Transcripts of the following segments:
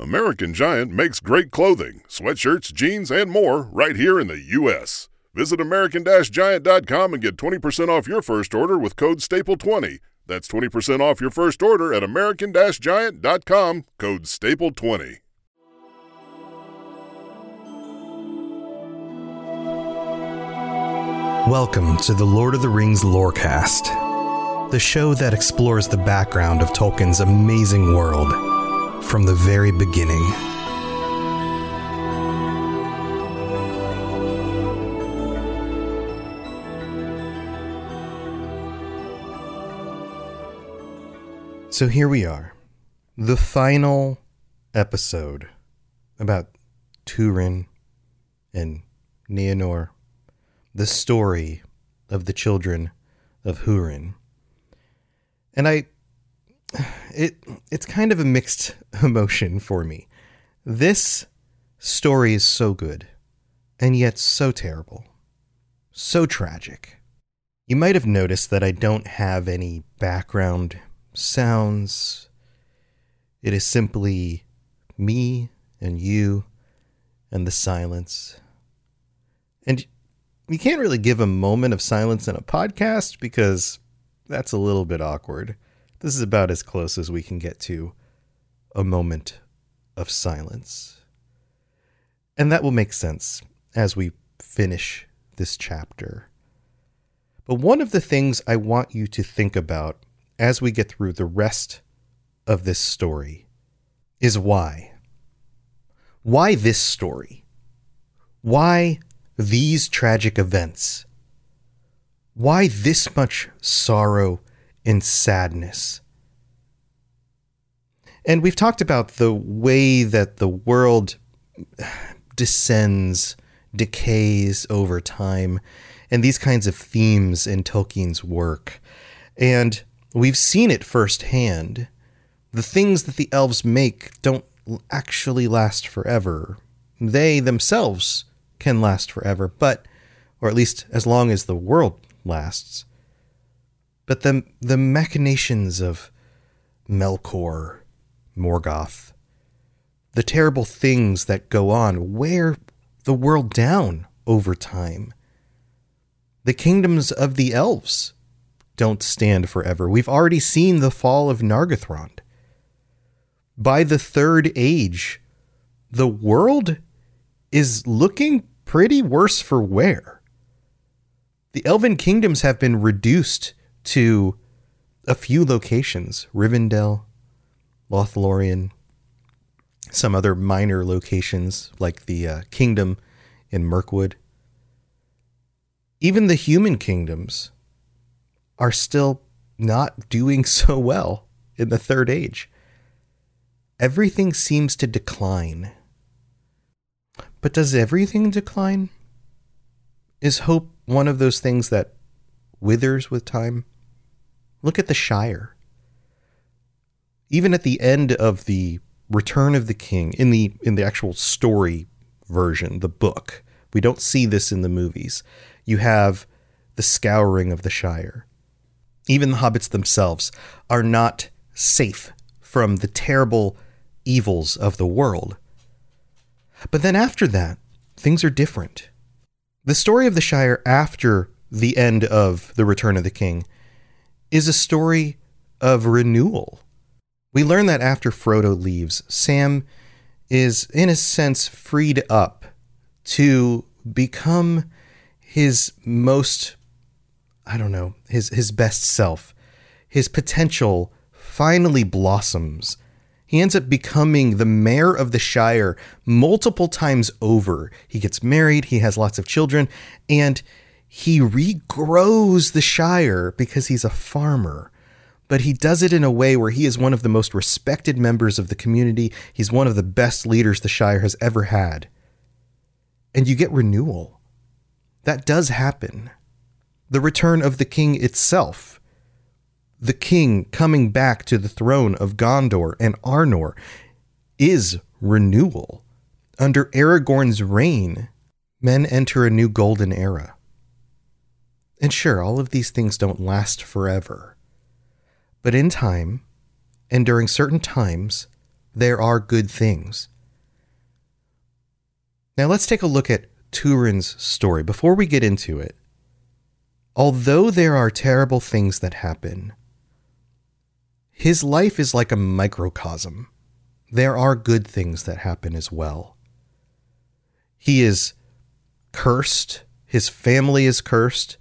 American Giant makes great clothing, sweatshirts, jeans, and more right here in the U.S. Visit American-Giant.com and get 20% off your first order with code STAPLE20. That's 20% off your first order at American-Giant.com, code STAPLE20. Welcome to the Lord of the Rings Lorecast, the show that explores the background of Tolkien's amazing world from the very beginning. So here we are, the final episode about Turin and Nienor, the story of the children of Hurin. And I it it's kind of a mixed emotion for me. This story is so good and yet so terrible. So tragic. You might have noticed that I don't have any background sounds. It is simply me and you and the silence. And you can't really give a moment of silence in a podcast because that's a little bit awkward. This is about as close as we can get to a moment of silence. And that will make sense as we finish this chapter. But one of the things I want you to think about as we get through the rest of this story is why. Why this story? Why these tragic events? Why this much sorrow and sadness? And we've talked about the way that the world descends, decays over time, and these kinds of themes in Tolkien's work. And we've seen it firsthand. The things that the elves make don't actually last forever. They themselves can last forever, but, or at least as long as the world lasts. But the, the machinations of Melkor, Morgoth, the terrible things that go on wear the world down over time. The kingdoms of the elves don't stand forever. We've already seen the fall of Nargothrond. By the third age, the world is looking pretty worse for wear. The elven kingdoms have been reduced to a few locations Rivendell, Lothlorien, some other minor locations like the uh, kingdom in Mirkwood. Even the human kingdoms are still not doing so well in the third age. Everything seems to decline. But does everything decline? Is hope one of those things that withers with time? Look at the Shire. Even at the end of the Return of the King, in the in the actual story version, the book, we don't see this in the movies. You have the scouring of the Shire. Even the hobbits themselves are not safe from the terrible evils of the world. But then after that, things are different. The story of the Shire after the end of The Return of the King is a story of renewal. We learn that after Frodo leaves, Sam is, in a sense, freed up to become his most, I don't know, his, his best self. His potential finally blossoms. He ends up becoming the mayor of the Shire multiple times over. He gets married, he has lots of children, and he regrows the Shire because he's a farmer. but he does it in a way where he is one of the most respected members of the community. He's one of the best leaders the Shire has ever had. And you get renewal. That does happen. The return of the king itself. The king coming back to the throne of Gondor and Arnor is renewal. Under Aragorn's reign, men enter a new golden era. And sure, all of these things don't last forever. But in time, and during certain times, there are good things. Now let's take a look at Turin's story. Before we get into it, although there are terrible things that happen, his life is like a microcosm. There are good things that happen as well. He is cursed, his family is cursed,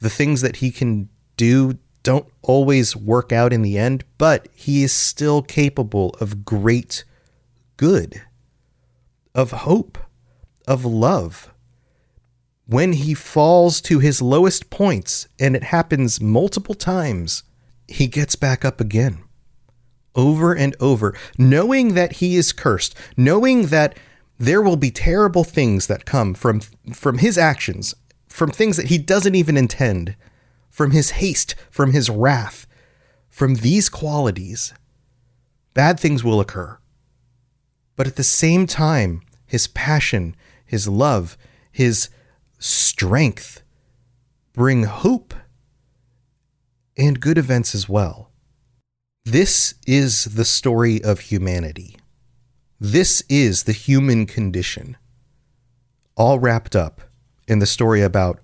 the things that he can do don't always work out in the end, but he is still capable of great good, of hope, of love. When he falls to his lowest points, and it happens multiple times, he gets back up again. Over and over, knowing that he is cursed, knowing that there will be terrible things that come from from his actions from things that he doesn't even intend, from his haste, from his wrath, from these qualities, bad things will occur. But at the same time, his passion, his love, his strength bring hope and good events as well. This is the story of humanity. This is the human condition, all wrapped up in the story about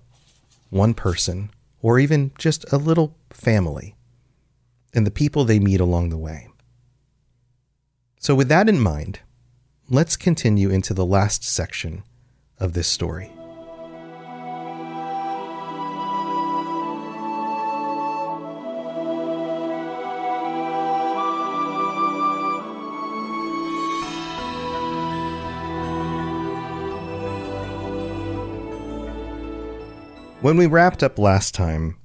one person or even just a little family and the people they meet along the way. So, with that in mind, let's continue into the last section of this story. When we wrapped up last time,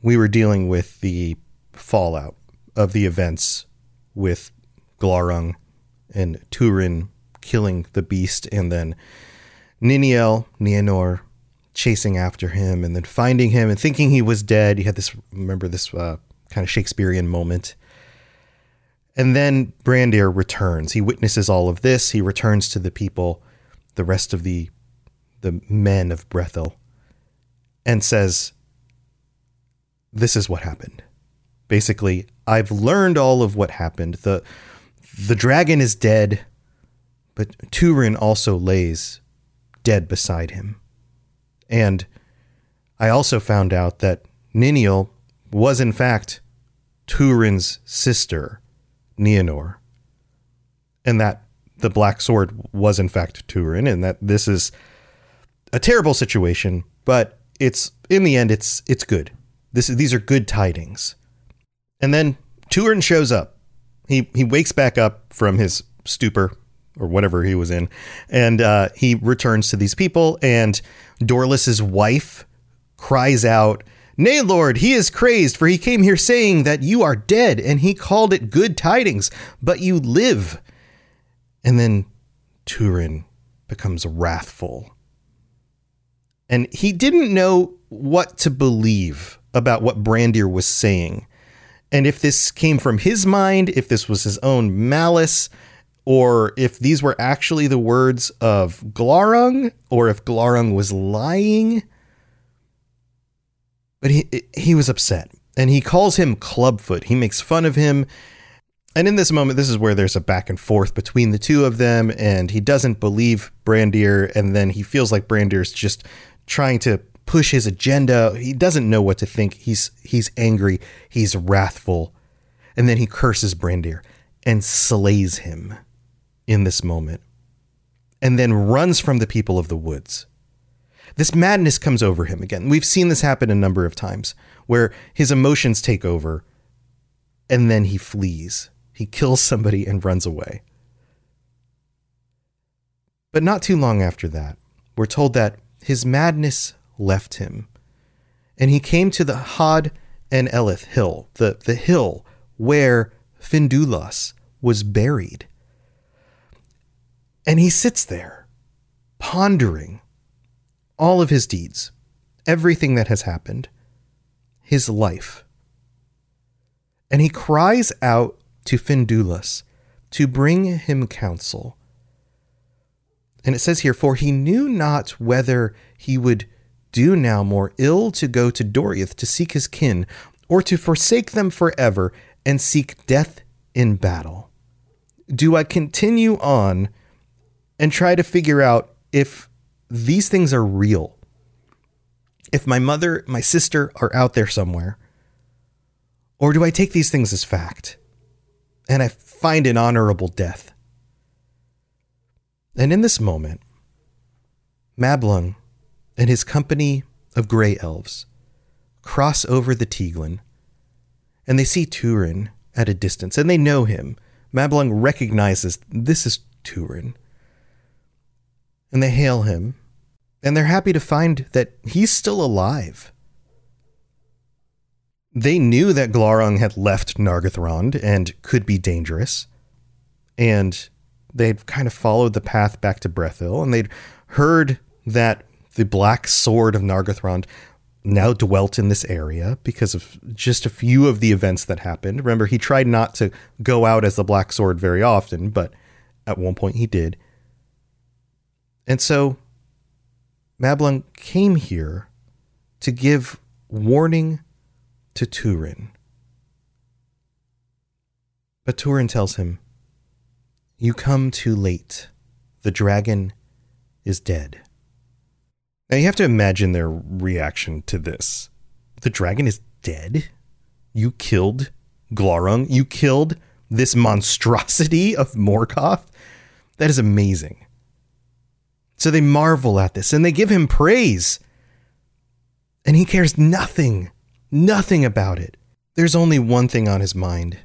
we were dealing with the fallout of the events with Glaurung and Turin killing the beast, and then Niniel, Nienor, chasing after him, and then finding him and thinking he was dead. You had this, remember this uh, kind of Shakespearean moment. And then Brandir returns. He witnesses all of this. He returns to the people, the rest of the the men of Brethil, and says, This is what happened. Basically, I've learned all of what happened. The the dragon is dead, but Turin also lays dead beside him. And I also found out that Niniel was in fact Turin's sister, Nienor. And that the Black Sword was in fact Turin, and that this is a terrible situation, but it's in the end it's it's good. This these are good tidings. And then Turin shows up. He he wakes back up from his stupor or whatever he was in, and uh, he returns to these people. And Dorlas's wife cries out, "Nay, Lord, he is crazed, for he came here saying that you are dead, and he called it good tidings, but you live." And then Turin becomes wrathful and he didn't know what to believe about what Brandir was saying. And if this came from his mind, if this was his own malice, or if these were actually the words of Glaurung, or if Glaurung was lying. But he he was upset, and he calls him Clubfoot. He makes fun of him. And in this moment, this is where there's a back and forth between the two of them, and he doesn't believe Brandir, and then he feels like Brandir's just trying to push his agenda. He doesn't know what to think. He's he's angry, he's wrathful. And then he curses Brandir and slays him in this moment. And then runs from the people of the woods. This madness comes over him again. We've seen this happen a number of times where his emotions take over and then he flees. He kills somebody and runs away. But not too long after that, we're told that his madness left him, and he came to the Hod and Elith Hill, the, the hill where Finduilas was buried. And he sits there, pondering all of his deeds, everything that has happened, his life. And he cries out to Finduilas to bring him counsel. And it says here, For he knew not whether he would do now more ill to go to Doriath to seek his kin, or to forsake them forever and seek death in battle. Do I continue on and try to figure out if these things are real? If my mother, my sister are out there somewhere? Or do I take these things as fact and I find an honorable death? And in this moment, Mablung and his company of gray elves cross over the Teiglin and they see Turin at a distance and they know him. Mablung recognizes this is Turin. And they hail him and they're happy to find that he's still alive. They knew that Glaurung had left Nargothrond and could be dangerous. And they'd kind of followed the path back to Brethil, and they'd heard that the Black Sword of Nargothrond now dwelt in this area because of just a few of the events that happened. Remember, he tried not to go out as the Black Sword very often, but at one point he did. And so Mablung came here to give warning to Turin. But Turin tells him, You come too late. The dragon is dead. Now you have to imagine their reaction to this. The dragon is dead? You killed Glaurung? You killed this monstrosity of Morgoth? That is amazing. So they marvel at this and they give him praise. And he cares nothing, nothing about it. There's only one thing on his mind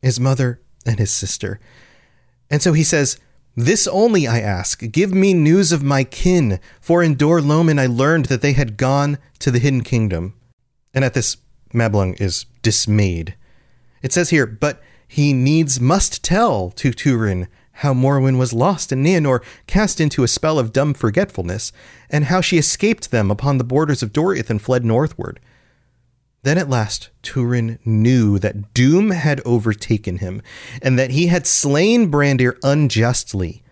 his mother and his sister. And so he says, This only I ask, give me news of my kin, for in Dor Lomin I learned that they had gone to the hidden kingdom. And at this, Mablung is dismayed. It says here, But he needs must tell to Turin how Morwen was lost and Nienor cast into a spell of dumb forgetfulness, and how she escaped them upon the borders of Doriath and fled northward. Then at last Turin knew that doom had overtaken him, and that he had slain Brandir unjustly.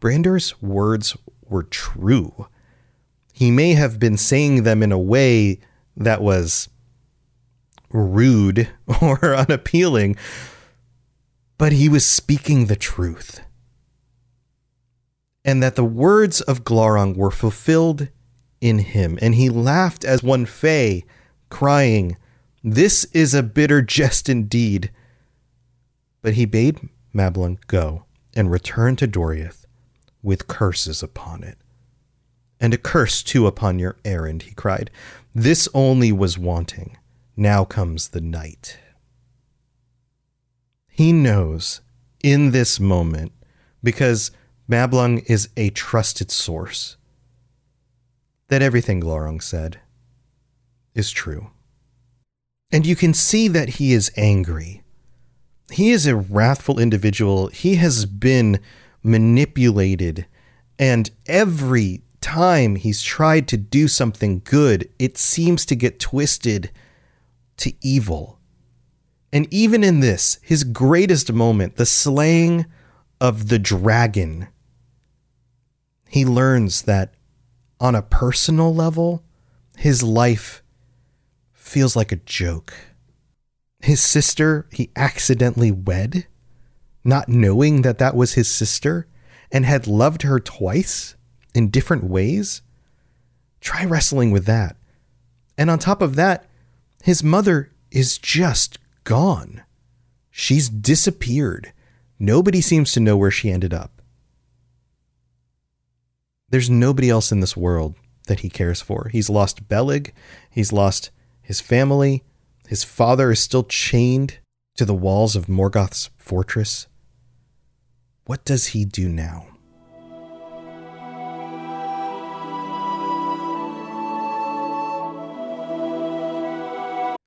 Brandir's words were true. He may have been saying them in a way that was rude or unappealing, but he was speaking the truth. And that the words of Glaurung were fulfilled in him, and he laughed as one fey crying, This is a bitter jest indeed. But he bade Mablung go and return to Doriath with curses upon it. And a curse too upon your errand, he cried. This only was wanting. Now comes the night. He knows in this moment, because Mablung is a trusted source, that everything Glaurung said is true. And you can see that he is angry. He is a wrathful individual. He has been manipulated. And every time he's tried to do something good, it seems to get twisted to evil. And even in this, his greatest moment, the slaying of the dragon, he learns that on a personal level, his life feels like a joke. His sister, he accidentally wed, not knowing that that was his sister, and had loved her twice in different ways. Try wrestling with that. And on top of that, his mother is just gone. She's disappeared. Nobody seems to know where she ended up. There's nobody else in this world that he cares for. He's lost Beleg. He's lost his family, his father is still chained to the walls of Morgoth's fortress. What does he do now?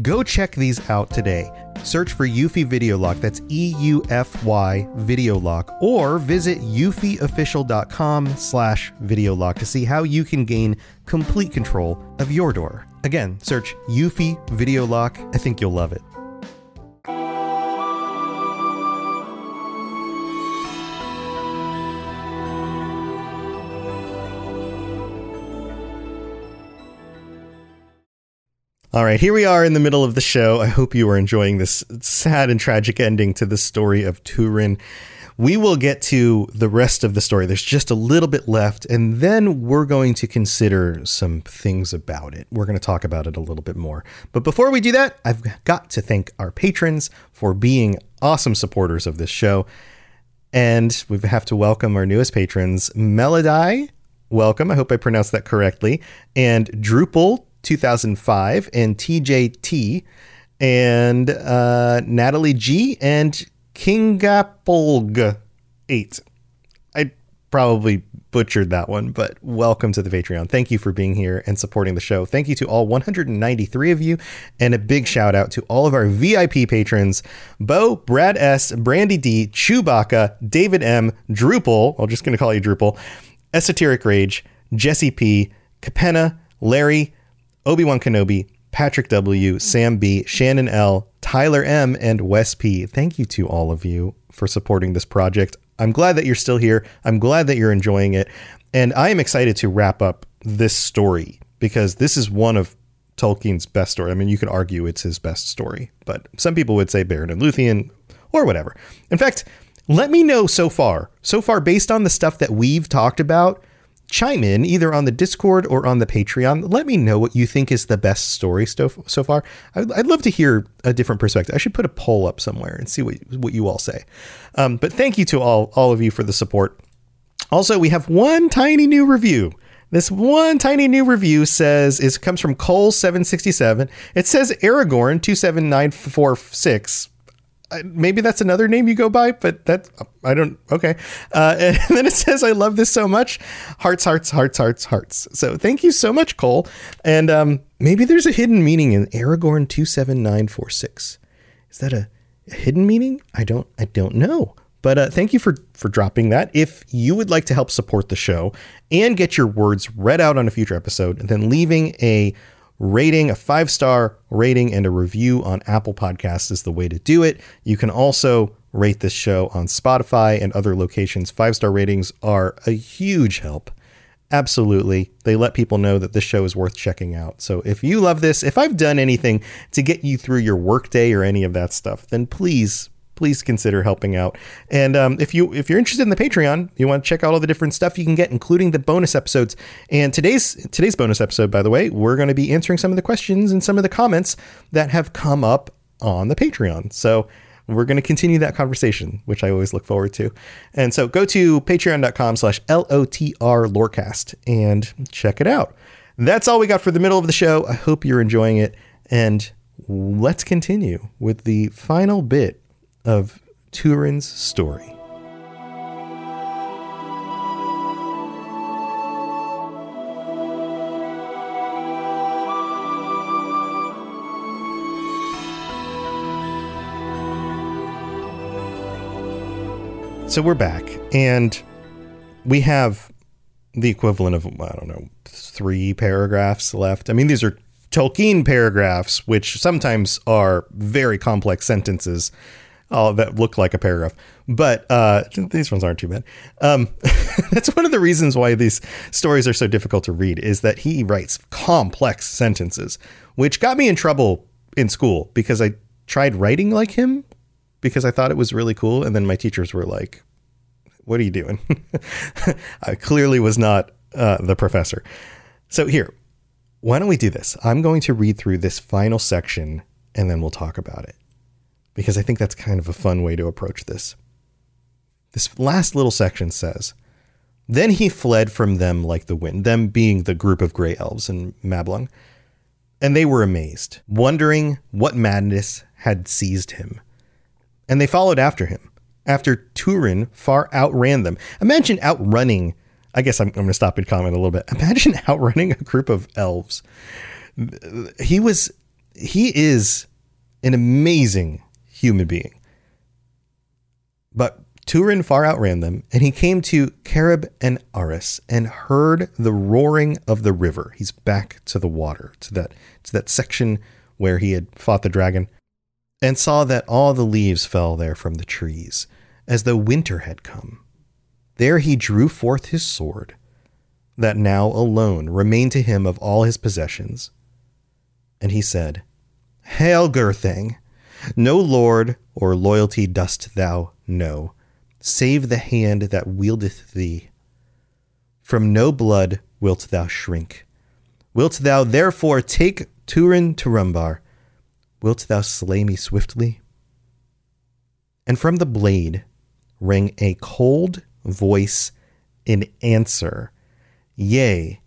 Go check these out today. Search for Eufy Video Lock, that's E U F Y Video Lock, or visit eufyofficial.com slash video lock to see how you can gain complete control of your door. Again, search Eufy Video Lock. I think you'll love it. All right, here we are in the middle of the show. I hope you are enjoying this sad and tragic ending to the story of Turin. We will get to the rest of the story. There's just a little bit left, and then we're going to consider some things about it. We're going to talk about it a little bit more. But before we do that, I've got to thank our patrons for being awesome supporters of this show. And we have to welcome our newest patrons, Melody. Welcome. I hope I pronounced that correctly. And Drupal 2005 and TJT and uh, Natalie G and Kingapolg 8. I probably butchered that one, but welcome to the Patreon. Thank you for being here and supporting the show. Thank you to all 193 of you, and a big shout out to all of our VIP patrons Bo, Brad S, Brandy D, Chewbacca, David M, Drupal, I'm just going to call you Drupal, Esoteric Rage, Jesse P, Capenna, Larry, Obi Wan Kenobi, Patrick W., Sam B., Shannon L., Tyler M., and Wes P. Thank you to all of you for supporting this project. I'm glad that you're still here. I'm glad that you're enjoying it. And I am excited to wrap up this story because this is one of Tolkien's best story. I mean, you could argue it's his best story, but some people would say Beren and Luthien or whatever. In fact, let me know so far, so far, based on the stuff that we've talked about, chime in either on the Discord or on the Patreon. Let me know what you think is the best story so, so far. I'd, I'd love to hear a different perspective. I should put a poll up somewhere and see what, what you all say. Um, but thank you to all, all of you for the support. Also, we have one tiny new review. This one tiny new review says is comes from Cole767. It says Aragorn27946 maybe that's another name you go by, but that I don't. Okay, uh, and then it says, "I love this so much." Hearts, hearts, hearts, hearts, hearts. So thank you so much, Cole. And um, maybe there's a hidden meaning in Aragorn two seven nine four six. Is that a, a, hidden meaning? I don't. I don't know. But uh, thank you for for dropping that. If you would like to help support the show and get your words read out on a future episode, then leaving a rating, a five star rating, and a review on Apple Podcasts is the way to do it. You can also rate this show on Spotify and other locations. Five star ratings are a huge help. Absolutely. They let people know that this show is worth checking out. So if you love this, if I've done anything to get you through your workday or any of that stuff, then please please consider helping out. And um, if you if you're interested in the Patreon, you want to check out all the different stuff you can get, including the bonus episodes. And today's today's bonus episode, by the way, we're going to be answering some of the questions and some of the comments that have come up on the Patreon. So we're going to continue that conversation, which I always look forward to. And so go to patreon.com slash L-O-T-R Lorecast and check it out. That's all we got for the middle of the show. I hope you're enjoying it. And let's continue with the final bit of Turin's story. So we're back, and we have the equivalent of, I don't know, three paragraphs left. I mean, these are Tolkien paragraphs, which sometimes are very complex sentences oh, that look like a paragraph. But uh, these ones aren't too bad. Um, that's one of the reasons why these stories are so difficult to read is that he writes complex sentences, which got me in trouble in school because I tried writing like him because I thought it was really cool. And then my teachers were like, what are you doing? I clearly was not uh, the professor. So here, why don't we do this? I'm going to read through this final section and then we'll talk about it because I think that's kind of a fun way to approach this. This last little section says, Then he fled from them like the wind, them being the group of gray elves in Mablung, and they were amazed, wondering what madness had seized him. And they followed after him, after Turin far outran them. Imagine outrunning, I guess I'm, I'm going to stop and comment a little bit. Imagine outrunning a group of elves. He was, he is an amazing human being. But Turin far outran them, and he came to Carib and Aris and heard the roaring of the river. He's back to the water, to that to that section where he had fought the dragon, and saw that all the leaves fell there from the trees, as though winter had come. There he drew forth his sword, that now alone remained to him of all his possessions. And he said, Hail, Gurthang! No lord or loyalty dost thou know, save the hand that wieldeth thee. From no blood wilt thou shrink. Wilt thou therefore take Turin Turambar? Wilt thou slay me swiftly? And from the blade rang a cold voice in answer Yea,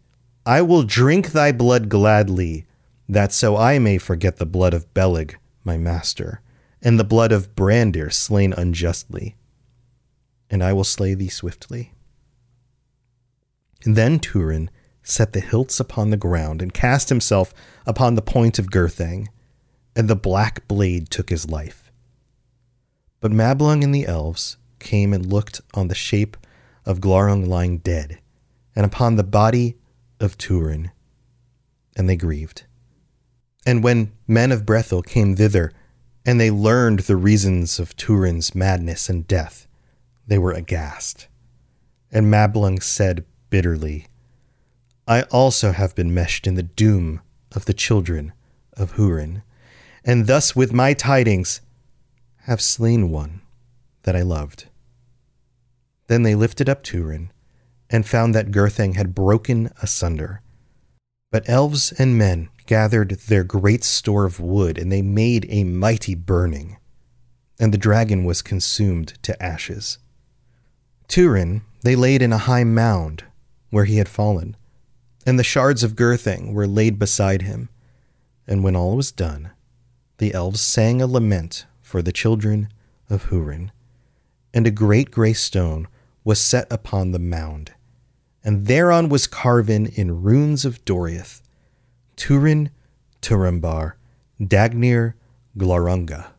I will drink thy blood gladly, that so I may forget the blood of Beleg my master, and the blood of Brandir slain unjustly. And I will slay thee swiftly. And then Turin set the hilts upon the ground and cast himself upon the point of Gurthang, and the black blade took his life. But Mablung and the elves came and looked on the shape of Glaurung lying dead, and upon the body of Turin, and they grieved. And when men of Brethil came thither, and they learned the reasons of Turin's madness and death, they were aghast. And Mablung said bitterly, I also have been meshed in the doom of the children of Hurin, and thus with my tidings have slain one that I loved. Then they lifted up Turin, and found that Gurthang had broken asunder. But elves and men gathered their great store of wood, and they made a mighty burning, and the dragon was consumed to ashes. Turin they laid in a high mound where he had fallen, and the shards of Gurthang were laid beside him. And when all was done, the elves sang a lament for the children of Hurin, and a great grey stone was set upon the mound, and thereon was carven in runes of Doriath Turin, Turambar, Dagnir, Glaurunga.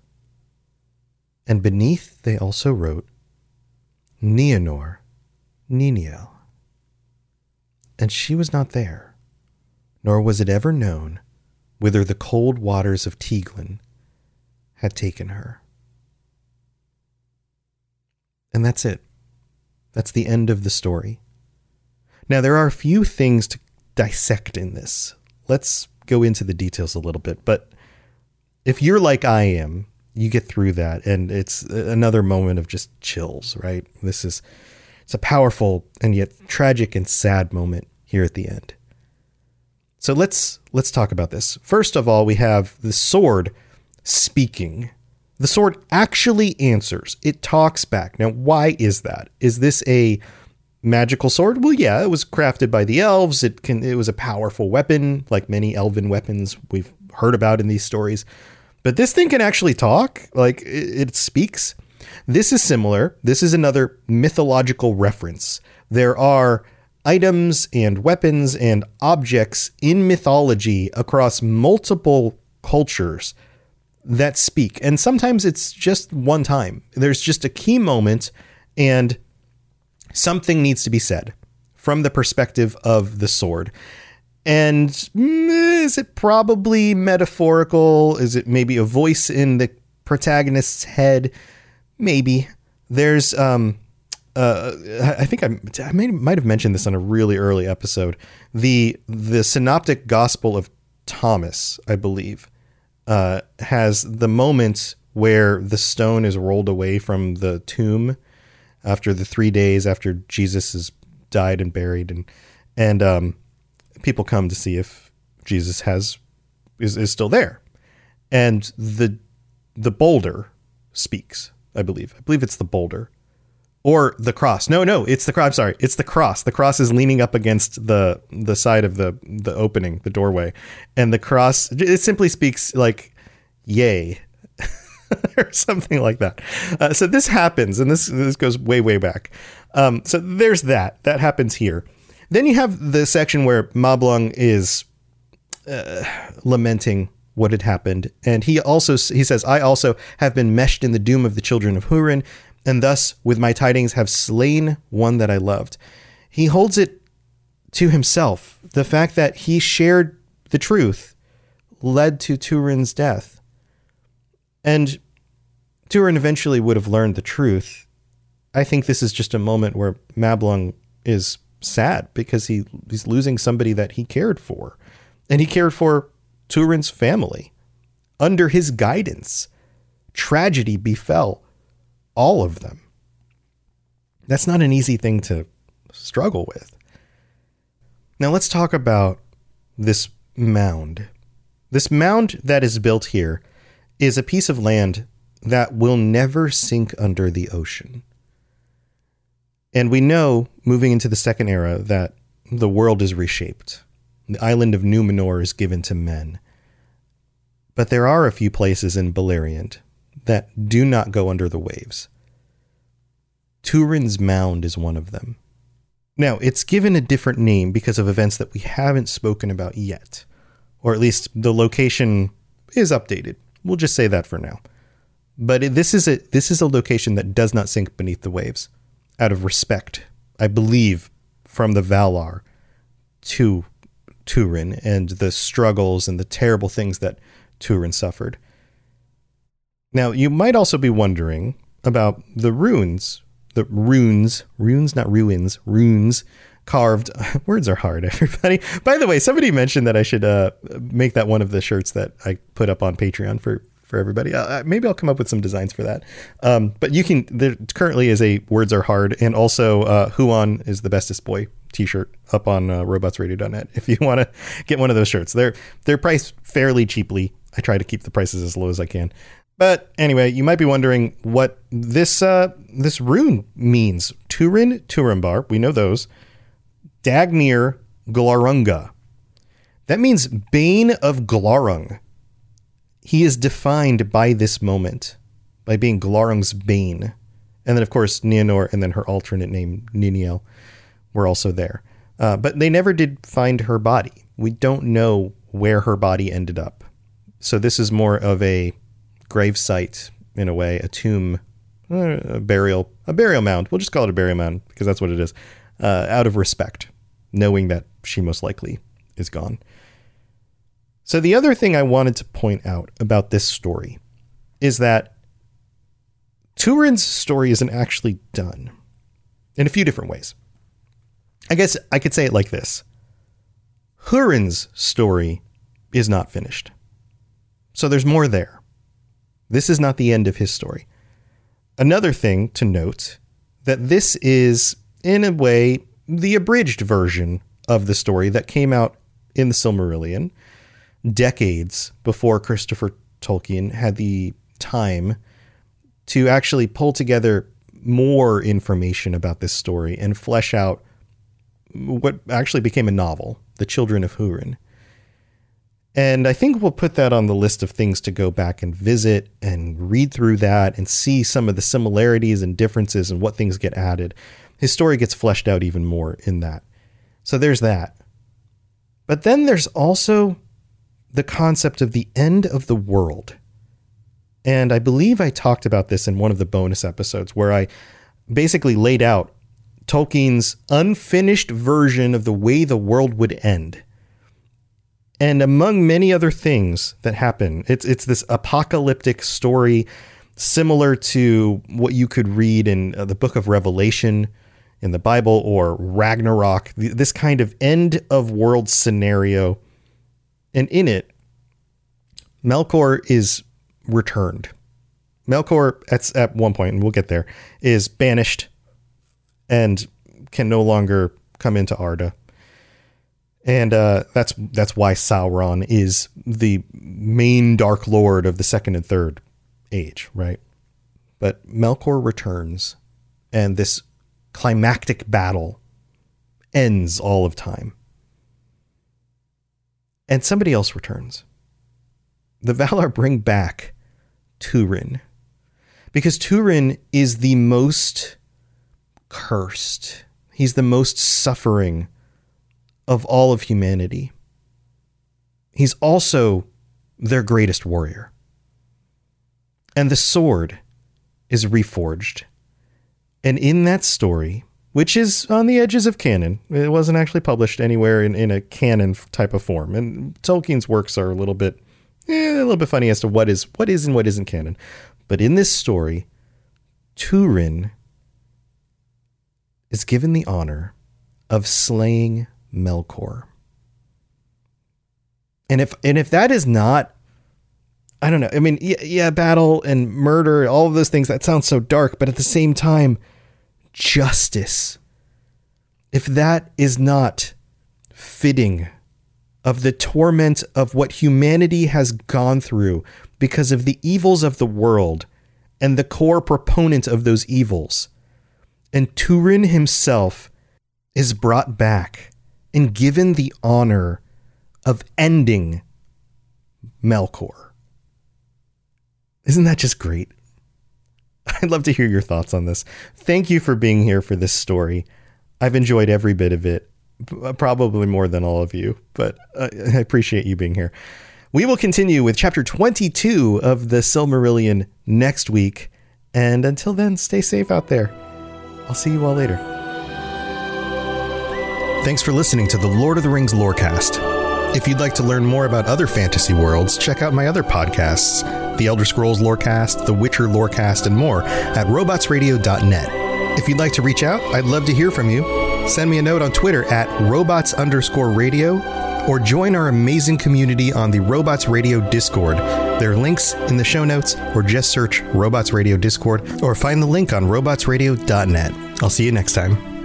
And beneath they also wrote Nienor, Niniel. And she was not there, nor was it ever known whither the cold waters of Teiglin had taken her. And that's it. That's the end of the story. Now, there are a few things to dissect in this let's go into the details a little bit. But if you're like I am, you get through that and it's another moment of just chills, right? This is it's a powerful and yet tragic and sad moment here at the end. So let's let's talk about this. First of all, we have the sword speaking. The sword actually answers. It talks back. Now, why is that? Is this a magical sword? Well, yeah, it was crafted by the elves. It can it was a powerful weapon, like many elven weapons we've heard about in these stories. But this thing can actually talk. Like it, it speaks. This is similar. This is another mythological reference. There are items and weapons and objects in mythology across multiple cultures that speak. And sometimes it's just one time. There's just a key moment and something needs to be said from the perspective of the sword. And mm, is it probably metaphorical? Is it maybe a voice in the protagonist's head? maybe there's um uh, I think I, I may, might have mentioned this on a really early episode. The the Synoptic Gospel of Thomas, I believe, uh, has the moment where the stone is rolled away from the tomb after the three days after Jesus has died and buried, and and um, people come to see if Jesus has is, is still there, and the the boulder speaks. I believe. I believe it's the boulder or the cross. No, no, it's the cross. I'm sorry, it's the cross. The cross is leaning up against the the side of the the opening, the doorway, and the cross. It simply speaks like "yay" or something like that. Uh, so this happens, and this this goes way way back. Um, so there's that. That happens here. Then you have the section where Mablung is uh, lamenting what had happened, and he also he says, "I also have been meshed in the doom of the children of Hurin." and thus with my tidings have slain one that I loved. He holds it to himself. The fact that he shared the truth led to Turin's death. And Turin eventually would have learned the truth. I think this is just a moment where Mablung is sad because he, he's losing somebody that he cared for. And he cared for Turin's family. Under his guidance, tragedy befell all of them. That's not an easy thing to struggle with. Now let's talk about this mound. This mound that is built here is a piece of land that will never sink under the ocean. And we know, moving into the second era, that the world is reshaped. The island of Numenor is given to men. But there are a few places in Beleriand that do not go under the waves. Turin's Mound is one of them. Now, it's given a different name because of events that we haven't spoken about yet, or at least the location is updated. We'll just say that for now. But this is a this is a location that does not sink beneath the waves, out of respect, I believe, from the Valar to Turin and the struggles and the terrible things that Turin suffered. Now, you might also be wondering about the runes, the runes, runes, not ruins, runes carved. Words are hard, everybody. By the way, somebody mentioned that I should uh, make that one of the shirts that I put up on Patreon for for everybody. Uh, maybe I'll come up with some designs for that. Um, but you can. There currently is a words are hard, and also uh, Huan is the bestest boy T-shirt up on uh, robotsradio.net. If you want to get one of those shirts, they're they're priced fairly cheaply. I try to keep the prices as low as I can. But anyway, you might be wondering what this uh, this rune means. Turin, Turambar, we know those. Dagnir, Glaurunga. That means Bane of Glaurung. He is defined by this moment, by being Glaurung's Bane. And then, of course, Nienor and then her alternate name, Niniel, were also there. Uh, but they never did find her body. We don't know where her body ended up. So this is more of a grave site in a way, a tomb, uh, a burial, a burial mound. We'll just call it a burial mound because that's what it is. Uh, out of respect, knowing that she most likely is gone. So the other thing I wanted to point out about this story is that Turin's story isn't actually done in a few different ways. I guess I could say it like this. Hurin's story is not finished. So there's more there. This is not the end of his story. Another thing to note that this is, in a way, the abridged version of the story that came out in the Silmarillion decades before Christopher Tolkien had the time to actually pull together more information about this story and flesh out what actually became a novel, The Children of Hurin. And I think we'll put that on the list of things to go back and visit and read through that and see some of the similarities and differences and what things get added. His story gets fleshed out even more in that. So there's that. But then there's also the concept of the end of the world. And I believe I talked about this in one of the bonus episodes where I basically laid out Tolkien's unfinished version of the way the world would end. And among many other things that happen, it's it's this apocalyptic story similar to what you could read in uh, the book of Revelation in the Bible or Ragnarok, this kind of end of world scenario. And in it, Melkor is returned. Melkor, at, at one point, and we'll get there, is banished and can no longer come into Arda. And uh, that's that's why Sauron is the main Dark Lord of the second and third age, right? But Melkor returns, and this climactic battle ends all of time. And somebody else returns. The Valar bring back Turin. Because Turin is the most cursed. He's the most suffering of all of humanity. He's also their greatest warrior. And the sword is reforged. And in that story, which is on the edges of canon, it wasn't actually published anywhere in, in a canon type of form. And Tolkien's works are a little bit eh, a little bit funny as to what is what is and what isn't canon. But in this story, Turin is given the honor of slaying Melkor. And if and if that is not I don't know. I mean, yeah, yeah, battle and murder, all of those things that sounds so dark, but at the same time justice. If that is not fitting of the torment of what humanity has gone through because of the evils of the world and the core proponent of those evils. And Turin himself is brought back and given the honor of ending Melkor. Isn't that just great? I'd love to hear your thoughts on this. Thank you for being here for this story. I've enjoyed every bit of it, uh, probably more than all of you, but uh, I appreciate you being here. We will continue with chapter 22 of the Silmarillion next week. And until then, stay safe out there. I'll see you all later. Thanks for listening to the Lord of the Rings Lorecast. If you'd like to learn more about other fantasy worlds, check out my other podcasts, the Elder Scrolls Lorecast, the Witcher Lorecast, and more at robotsradio.net. If you'd like to reach out, I'd love to hear from you. Send me a note on Twitter at robots underscore radio or join our amazing community on the Robots Radio Discord. There are links in the show notes, or just search Robots Radio Discord, or find the link on robotsradio.net. I'll see you next time.